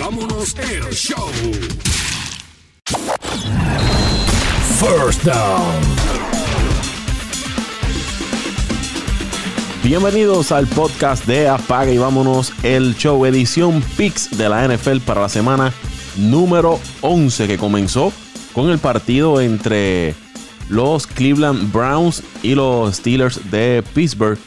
Vámonos el show. First down. Bienvenidos al podcast de Apaga y vámonos el show edición Pix de la NFL para la semana número 11 que comenzó con el partido entre los Cleveland Browns y los Steelers de Pittsburgh.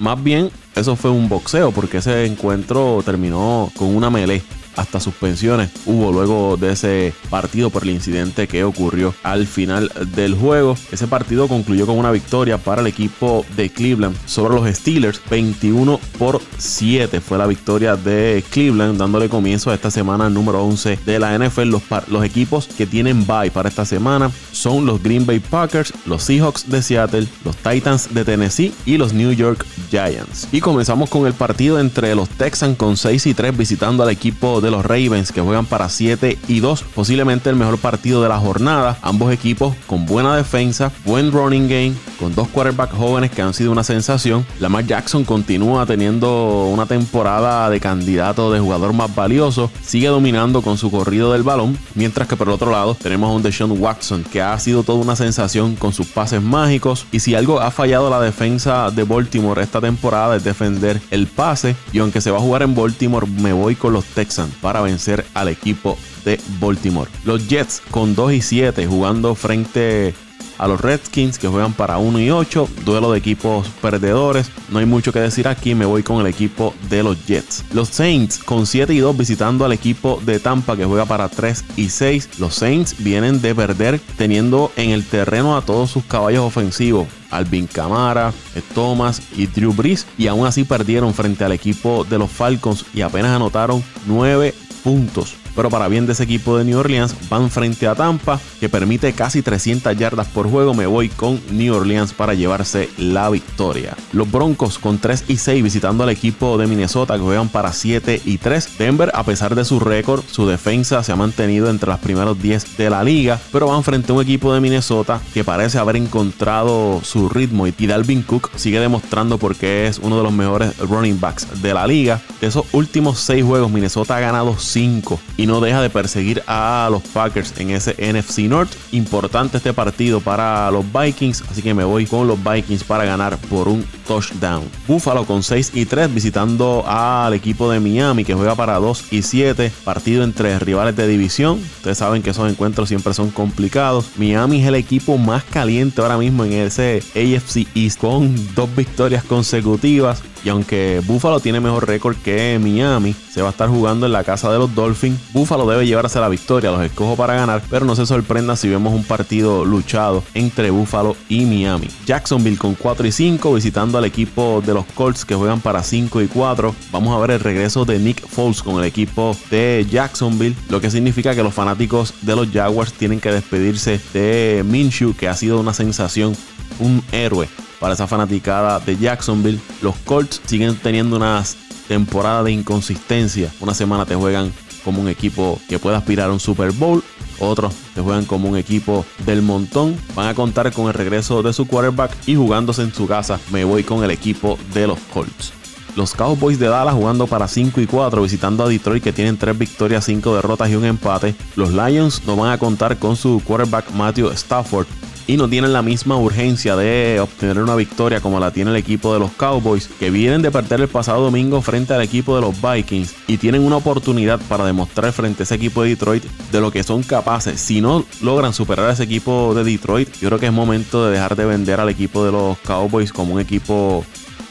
Más bien, eso fue un boxeo porque ese encuentro terminó con una melee hasta suspensiones hubo luego de ese partido por el incidente que ocurrió al final del juego. Ese partido concluyó con una victoria para el equipo de Cleveland sobre los Steelers, 21 por 7 fue la victoria de Cleveland, dándole comienzo a esta semana número 11 de la NFL. Los, los equipos que tienen bye para esta semana son los Green Bay Packers, los Seahawks de Seattle, los Titans de Tennessee y los New York Giants. Y comenzamos con el partido entre los Texans con 6 y 3 visitando al equipo de los Ravens que juegan para 7 y 2, posiblemente el mejor partido de la jornada. Ambos equipos con buena defensa, buen running game, con dos quarterbacks jóvenes que han sido una sensación. Lamar Jackson continúa teniendo una temporada de candidato de jugador más valioso, sigue dominando con su corrido del balón, mientras que por el otro lado tenemos a un Deshaun Watson que ha sido toda una sensación con sus pases mágicos y si algo ha fallado la defensa de Baltimore esta temporada es defender el pase y aunque se va a jugar en Baltimore me voy con los Texans para vencer al equipo de Baltimore. Los Jets con 2 y 7 jugando frente a los Redskins que juegan para 1 y 8. Duelo de equipos perdedores. No hay mucho que decir aquí. Me voy con el equipo de los Jets. Los Saints con 7 y 2 visitando al equipo de Tampa que juega para 3 y 6. Los Saints vienen de perder teniendo en el terreno a todos sus caballos ofensivos. Alvin Kamara, Thomas y Drew Brees y aún así perdieron frente al equipo de los Falcons y apenas anotaron 9 puntos pero para bien de ese equipo de New Orleans van frente a Tampa que permite casi 300 yardas por juego. Me voy con New Orleans para llevarse la victoria. Los Broncos con 3 y 6 visitando al equipo de Minnesota que juegan para 7 y 3. Denver a pesar de su récord, su defensa se ha mantenido entre los primeros 10 de la liga, pero van frente a un equipo de Minnesota que parece haber encontrado su ritmo y Dalvin Cook sigue demostrando porque es uno de los mejores running backs de la liga. De esos últimos 6 juegos Minnesota ha ganado 5 y no deja de perseguir a los Packers en ese NFC North. Importante este partido para los Vikings, así que me voy con los Vikings para ganar por un touchdown. Buffalo con 6 y 3 visitando al equipo de Miami que juega para 2 y 7, partido entre rivales de división. Ustedes saben que esos encuentros siempre son complicados. Miami es el equipo más caliente ahora mismo en ese AFC East con dos victorias consecutivas. Y aunque Buffalo tiene mejor récord que Miami, se va a estar jugando en la casa de los Dolphins. Buffalo debe llevarse la victoria, los escojo para ganar, pero no se sorprenda si vemos un partido luchado entre Buffalo y Miami. Jacksonville con 4 y 5, visitando al equipo de los Colts que juegan para 5 y 4. Vamos a ver el regreso de Nick Foles con el equipo de Jacksonville, lo que significa que los fanáticos de los Jaguars tienen que despedirse de Minshew, que ha sido una sensación, un héroe para esa fanaticada de Jacksonville. Los Colts siguen teniendo una temporada de inconsistencia. Una semana te juegan como un equipo que puede aspirar a un Super Bowl. Otros te juegan como un equipo del montón. Van a contar con el regreso de su quarterback y jugándose en su casa. Me voy con el equipo de los Colts. Los Cowboys de Dallas jugando para 5 y 4, visitando a Detroit que tienen 3 victorias, 5 derrotas y un empate. Los Lions no van a contar con su quarterback Matthew Stafford y no tienen la misma urgencia de obtener una victoria como la tiene el equipo de los Cowboys, que vienen de perder el pasado domingo frente al equipo de los Vikings y tienen una oportunidad para demostrar frente a ese equipo de Detroit de lo que son capaces. Si no logran superar a ese equipo de Detroit, yo creo que es momento de dejar de vender al equipo de los Cowboys como un equipo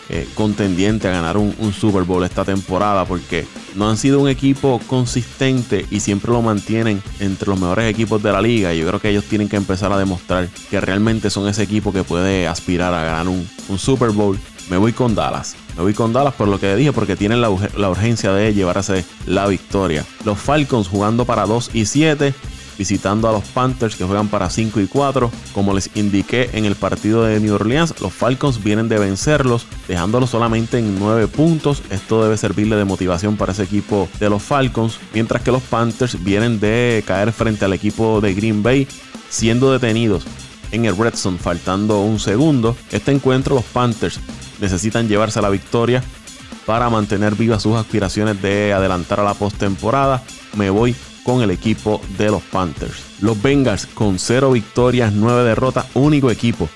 eh, contendiente a ganar un, Super Bowl esta temporada porque no han sido un equipo consistente y siempre lo mantienen entre los mejores equipos de la liga. Yo creo que ellos tienen que empezar a demostrar que realmente son ese equipo que puede aspirar a ganar un, Super Bowl. Me voy con Dallas. Me voy con Dallas por lo que dije, porque tienen la, la urgencia de llevarse la victoria. Los Falcons jugando para 2 y 7 visitando a los Panthers que juegan para 5 y 4. Como les indiqué en el partido de New Orleans, los Falcons vienen de vencerlos, dejándolos solamente en 9 puntos. Esto debe servirle de motivación para ese equipo de los Falcons, mientras que los Panthers vienen de caer frente al equipo de Green Bay, siendo detenidos en el Red faltando un segundo. Este encuentro los Panthers necesitan llevarse la victoria para mantener vivas sus aspiraciones de adelantar a la postemporada. Me voy con el equipo de los Panthers. Los Bengals con 0 victorias, 9 derrotas, único equipo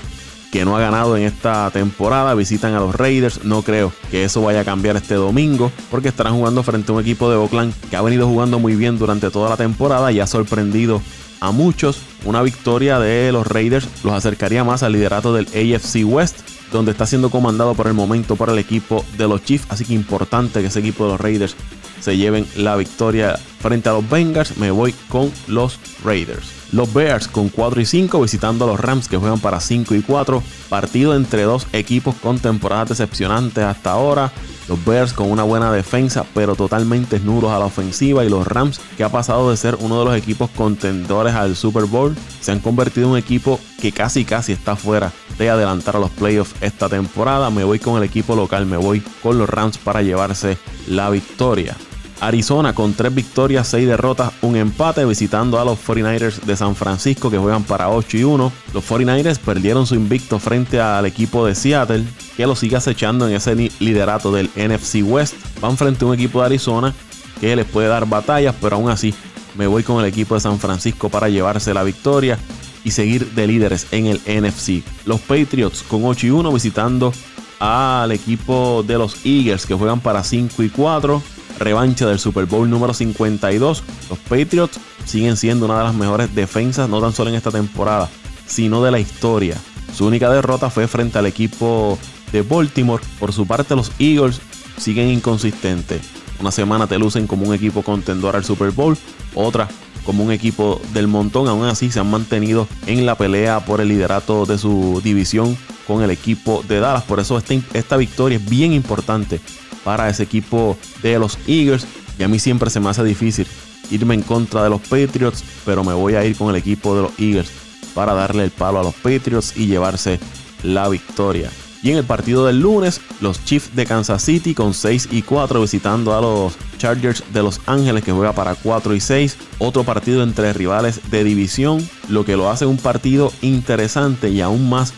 que no ha ganado en esta temporada. Visitan a los Raiders. No creo que eso vaya a cambiar este domingo porque estarán jugando frente a un equipo de Oakland que ha venido jugando muy bien durante toda la temporada y ha sorprendido a muchos. Una victoria de los Raiders los acercaría más al liderato del AFC West, donde está siendo comandado por el momento por el equipo de los Chiefs. Así que importante que ese equipo de los Raiders se lleven la victoria frente a los Bengals. Me voy con los Raiders. Los Bears con 4 y 5 visitando a los Rams que juegan para 5 y 4. Partido entre dos equipos con temporadas decepcionantes hasta ahora. Los Bears con una buena defensa pero totalmente nulos a la ofensiva y los Rams que ha pasado de ser uno de los equipos contendores al Super Bowl se han convertido en un equipo que casi casi está fuera de adelantar a los playoffs esta temporada. Me voy con el equipo local, me voy con los Rams para llevarse la victoria. Arizona con 3 victorias, 6 derrotas, un empate visitando a los 49ers de San Francisco que juegan para 8 y 1. Los 49ers perdieron su invicto frente al equipo de Seattle que lo sigue acechando en ese liderato del NFC West. Van frente a un equipo de Arizona que les puede dar batallas, pero aún así me voy con el equipo de San Francisco para llevarse la victoria y seguir de líderes en el NFC. Los Patriots con 8 y 1 visitando al equipo de los Eagles que juegan para 5 y 4 revancha del Super Bowl número 52. Los Patriots siguen siendo una de las mejores defensas, no tan solo en esta temporada, sino de la historia. Su única derrota fue frente al equipo de Baltimore. Por su parte, los Eagles siguen inconsistentes. Una semana te lucen como un equipo contendor al Super Bowl, otra como un equipo del montón. Aún así, se han mantenido en la pelea por el liderato de su división con el equipo de Dallas. Por eso esta, esta victoria es bien importante para ese equipo de los Eagles. Y a mí siempre se me hace difícil irme en contra de los Patriots, pero me voy a ir con el equipo de los Eagles para darle el palo a los Patriots y llevarse la victoria. Y en el partido del lunes, los Chiefs de Kansas City con 6 y 4 visitando a los Chargers de Los Ángeles que juega para 4 y 6. Otro partido entre rivales de división, lo que lo hace un partido interesante y aún más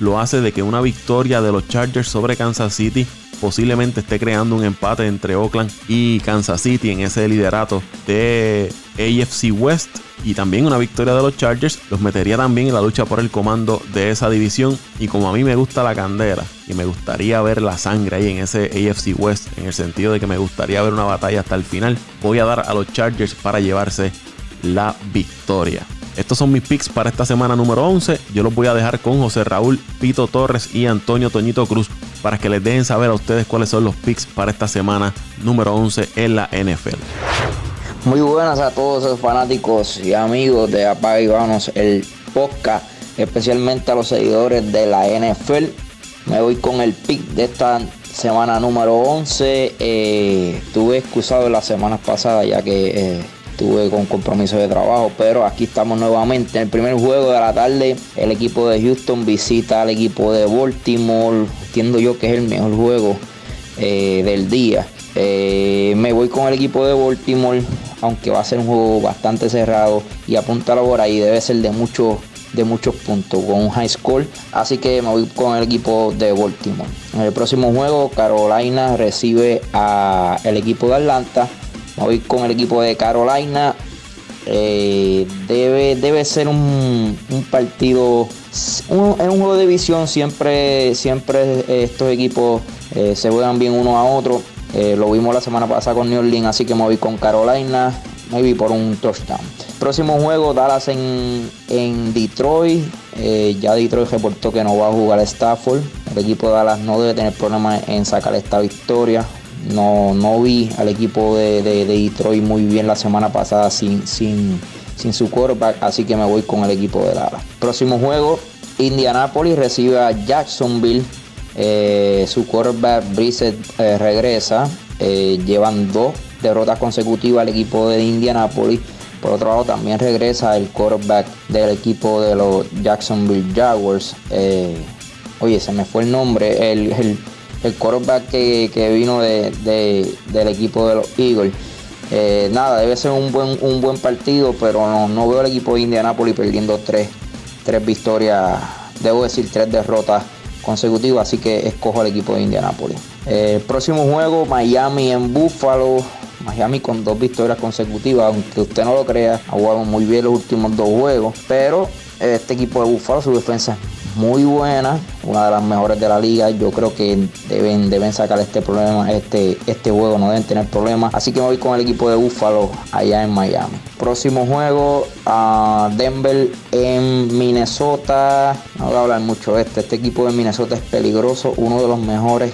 lo hace de que una victoria de los Chargers sobre Kansas City posiblemente esté creando un empate entre Oakland y Kansas City en ese liderato de AFC West. Y también una victoria de los Chargers los metería también en la lucha por el comando de esa división. Y como a mí me gusta la candela y me gustaría ver la sangre ahí en ese AFC West en el sentido de que me gustaría ver una batalla hasta el final voy a dar a los Chargers para llevarse la victoria estos son mis picks para esta semana número 11. Yo los voy a dejar con José Raúl Pito Torres y Antonio Toñito Cruz para que les dejen saber a ustedes cuáles son los picks para esta semana número 11 en la NFL. Muy buenas a todos los fanáticos y amigos de Apaga y Vamos, el podcast, especialmente a los seguidores de la NFL. Me voy con el pick de esta semana número 11. Eh, tuve excusado las semanas pasadas ya que eh, Estuve con compromiso de trabajo, pero aquí estamos nuevamente. En el primer juego de la tarde, el equipo de Houston visita al equipo de Baltimore. Entiendo yo que es el mejor juego eh, del día. Eh, me voy con el equipo de Baltimore, aunque va a ser un juego bastante cerrado y apuntarlo por ahí debe ser de muchos de muchos puntos con un high score. Así que me voy con el equipo de Baltimore. En el próximo juego, Carolina recibe al equipo de Atlanta. Voy con el equipo de Carolina. Eh, debe, debe ser un, partido. en un juego de visión siempre, siempre estos equipos eh, se juegan bien uno a otro. Eh, lo vimos la semana pasada con New Orleans, así que me voy con Carolina. Maybe por un touchdown. Próximo juego, Dallas en, en Detroit. ya Detroit reportó que no va a jugar Stafford. El equipo de Dallas no debe tener problemas en sacar esta victoria. No, no vi al equipo de, Detroit muy bien la semana pasada sin, sin, sin su quarterback, así que me voy con el equipo de Dallas. Próximo juego, Indianapolis recibe a Jacksonville. Eh, su quarterback Brissett eh, regresa. Eh, llevan dos derrotas consecutivas al equipo de Indianapolis. Por otro lado, también regresa el quarterback del equipo de los Jacksonville Jaguars. oye, se me fue el nombre. el quarterback que, vino del equipo de los Eagles. Eh, nada, debe ser un buen, un buen partido, pero no, veo al equipo de Indianapolis perdiendo tres, tres victorias, debo decir tres derrotas consecutivos, así que escojo el equipo de Indianapolis. El próximo juego, Miami en Buffalo. Miami con dos victorias consecutivas, aunque usted no lo crea, ha muy bien los últimos dos juegos, pero este equipo de Buffalo, su defensa muy buena, una de las mejores de la liga. Yo creo que deben, deben sacar este problema, este, este juego, no deben tener problemas. Así que me voy con el equipo de Buffalo allá en Miami. Próximo juego, a Denver en Minnesota. No voy a hablar mucho de este. Este equipo de Minnesota es peligroso, uno de los mejores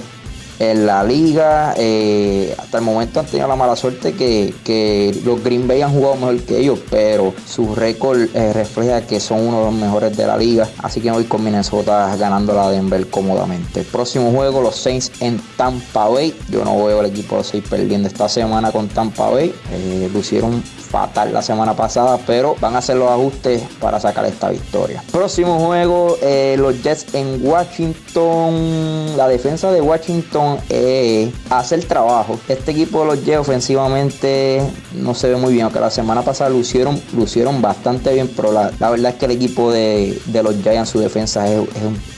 en la liga. Eh, hasta el momento han tenido la mala suerte que, los Green Bay han jugado mejor que ellos, pero su récord eh, refleja que son uno de los mejores de la liga. Así que voy con Minnesota ganando la Denver cómodamente. próximo juego, los Saints en Tampa Bay. Yo no veo el equipo de los Saints perdiendo esta semana con Tampa Bay. Eh, lucieron fatal la semana pasada, pero van a hacer los ajustes para sacar esta victoria. Próximo juego, eh, los Jets en Washington. La defensa de Washington eh, hace el trabajo. Este equipo de los Jets ofensivamente no se ve muy bien, aunque la semana pasada lucieron, lucieron bastante bien, pero la, verdad es que el equipo de, los Giants, su defensa es,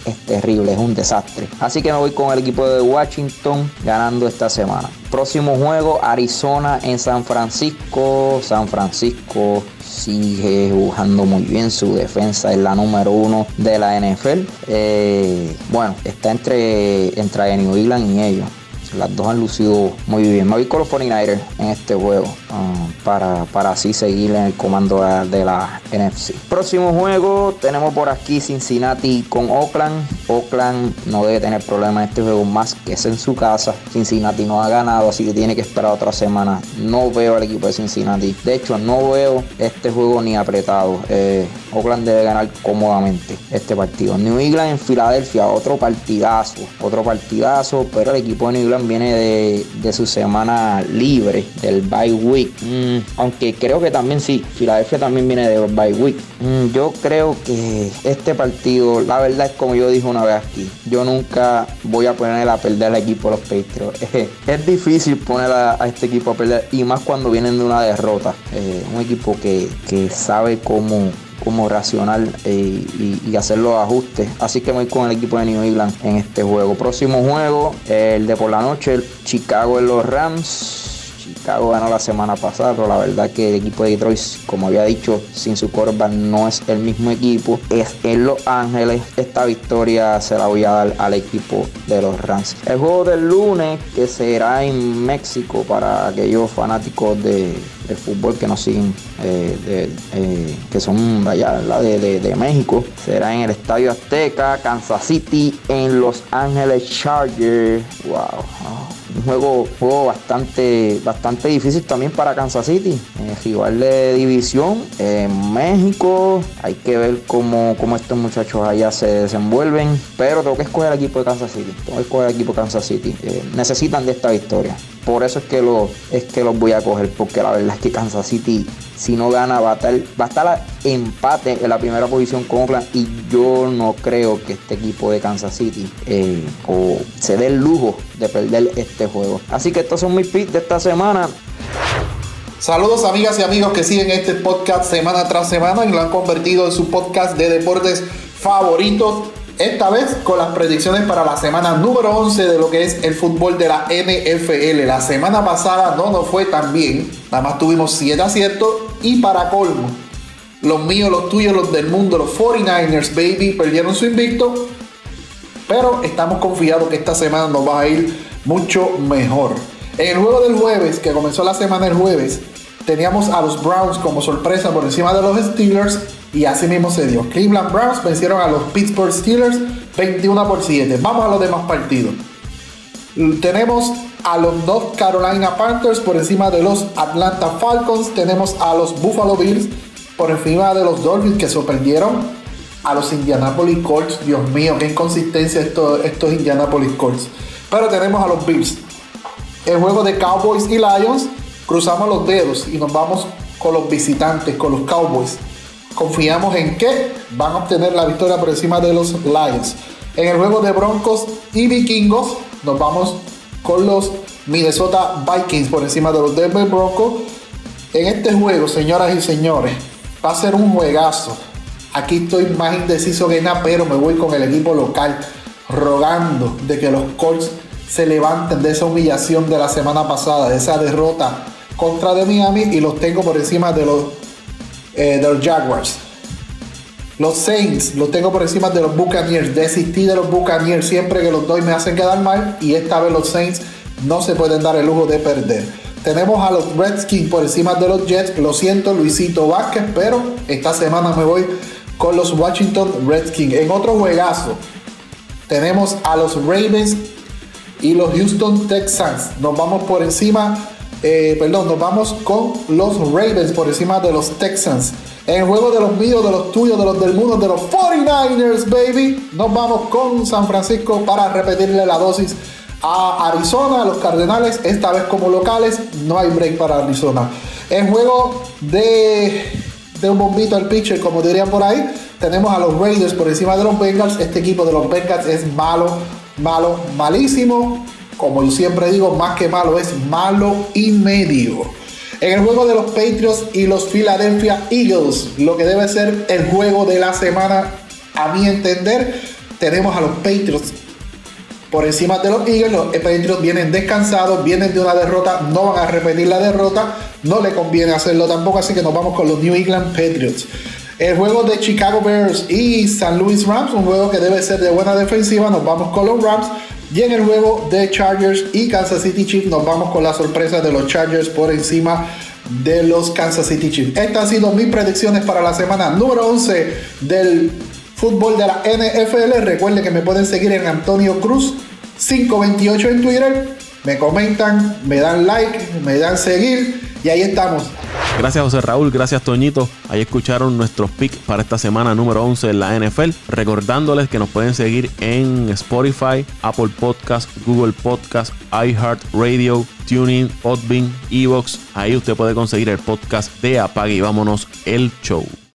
es terrible, es un desastre. Así que me voy con el equipo de Washington ganando esta semana. Próximo juego, Arizona en San Francisco. San Francisco sigue jugando muy bien. Su defensa es la número uno de la NFL. Eh, bueno, está entre, entre New England y ellos. Las dos han lucido muy bien. Me voy con los 49ers en este juego um, para, para así seguir en el comando de la NFC. Próximo juego tenemos por aquí Cincinnati con Oakland. Oakland no debe tener problema en este juego más que es en su casa. Cincinnati no ha ganado, así que tiene que esperar otra semana. No veo al equipo de Cincinnati. De hecho, no veo este juego ni apretado. Eh, Oakland debe ganar cómodamente este partido. New England en Filadelfia, otro partidazo. Otro partidazo, pero el equipo de New England viene de, su semana libre, del bye week. Mm, aunque creo que también sí, Filadelfia también viene de bye week. Mm, yo creo que este partido, la verdad es como yo dije una vez aquí, yo nunca voy a poner a perder al equipo de los Patriots. es difícil poner a, este equipo a perder y más cuando vienen de una derrota. Eh, un equipo que, que sabe cómo como racional eh, y, hacer los ajustes. Así que voy con el equipo de New England en este juego. Próximo juego, el de por la noche, el Chicago en los Rams. Chicago ganó la semana pasada, pero la verdad que el equipo de Detroit, como había dicho, sin su corva no es el mismo equipo. Es en Los Ángeles. Esta victoria se la voy a dar al equipo de los Rams. El juego del lunes, que será en México para aquellos fanáticos de, fútbol que nos siguen, eh, eh, que son allá de, de, México. Será en el Estadio Azteca, Kansas City, en Los Ángeles Chargers. Wow. Un juego, juego bastante, bastante difícil también para Kansas City. Eh, rival de división en México. Hay que ver cómo, cómo estos muchachos allá se desenvuelven. Pero tengo que escoger el equipo de Kansas City. Tengo que escoger equipo de Kansas City. necesitan de esta victoria. Por eso es que, lo, es que los voy a coger, porque la verdad es que Kansas City, si no gana, va a estar, va a estar empate en la primera posición con Oakland. Y yo no creo que este equipo de Kansas City eh, o se dé el lujo de perder este juego. Así que estos son mis picks de esta semana. Saludos amigas y amigos que siguen este podcast semana tras semana y lo han convertido en su podcast de deportes favoritos. Esta vez con las predicciones para la semana número 11 de lo que es el fútbol de la NFL. La semana pasada no nos fue tan bien. Nada más tuvimos 7 aciertos. Y para colmo, los míos, los tuyos, los del mundo, los 49ers, baby, perdieron su invicto. Pero estamos confiados que esta semana nos va a ir mucho mejor. En el juego del jueves, que comenzó la semana el jueves, teníamos a los Browns como sorpresa por encima de los Steelers y así mismo se dio. Cleveland Browns vencieron a los Pittsburgh Steelers 21 por 7. Vamos a los demás partidos. Tenemos a los North Carolina Panthers por encima de los Atlanta Falcons. Tenemos a los Buffalo Bills por encima de los Dolphins que sorprendieron a los Indianapolis Colts. Dios mío, qué inconsistencia estos, estos Indianapolis Colts. Pero tenemos a los Bills. El juego de Cowboys y Lions. Cruzamos los dedos y nos vamos con los visitantes, con los Cowboys confiamos en que van a obtener la victoria por encima de los Lions. En el juego de Broncos y Vikingos nos vamos con los Minnesota Vikings por encima de los Denver Broncos. En este juego, señoras y señores, va a ser un juegazo. Aquí estoy más indeciso que nada, pero me voy con el equipo local, rogando de que los Colts se levanten de esa humillación de la semana pasada, de esa derrota contra de Miami y los tengo por encima de los, eh, de los Jaguars. Los Saints los tengo por encima de los Buccaneers. Desistí de los Buccaneers siempre que los doy me hacen quedar mal y esta vez los Saints no se pueden dar el lujo de perder. Tenemos a los Redskins por encima de los Jets. Lo siento, Luisito Vázquez, pero esta semana me voy con los Washington Redskins. En otro juegazo, tenemos a los Ravens y los Houston Texans. Nos vamos por encima, eh, perdón, nos vamos con los Ravens por encima de los Texans. En juego de los míos, de los tuyos, de los del mundo, de los 49ers, baby. Nos vamos con San Francisco para repetirle la dosis a Arizona, a los Cardenales, esta vez como locales, no hay break para Arizona. En juego de, de un bombito al pitcher, como dirían por ahí, tenemos a los Raiders por encima de los Bengals. Este equipo de los Bengals es malo, malo, malísimo. Como yo siempre digo, más que malo, es malo y medio. En el juego de los Patriots y los Philadelphia Eagles, lo que debe ser el juego de la semana, a mi entender, tenemos a los Patriots por encima de los Eagles. Los Patriots vienen descansados, vienen de una derrota, no van a repetir la derrota, no le conviene hacerlo tampoco, así que nos vamos con los New England Patriots. El juego de Chicago Bears y San Luis Rams, un juego que debe ser de buena defensiva, nos vamos con los Rams. Y en el juego de Chargers y Kansas City Chiefs, nos vamos con la sorpresa de los Chargers por encima de los Kansas City Chiefs. Estas han sido mis predicciones para la semana número 11 del fútbol de la NFL. Recuerden que me pueden seguir en Antonio Cruz 528 en Twitter. Me comentan, me dan like, me dan seguir y ahí estamos. Gracias José Raúl, gracias Toñito. Ahí escucharon nuestros picks para esta semana número 11 en la NFL. Recordándoles que nos pueden seguir en Spotify, Apple Podcast, Google Podcast, iHeartRadio, Tuning, Podbean, Evox. Ahí usted puede conseguir el podcast de Apague y vámonos el show.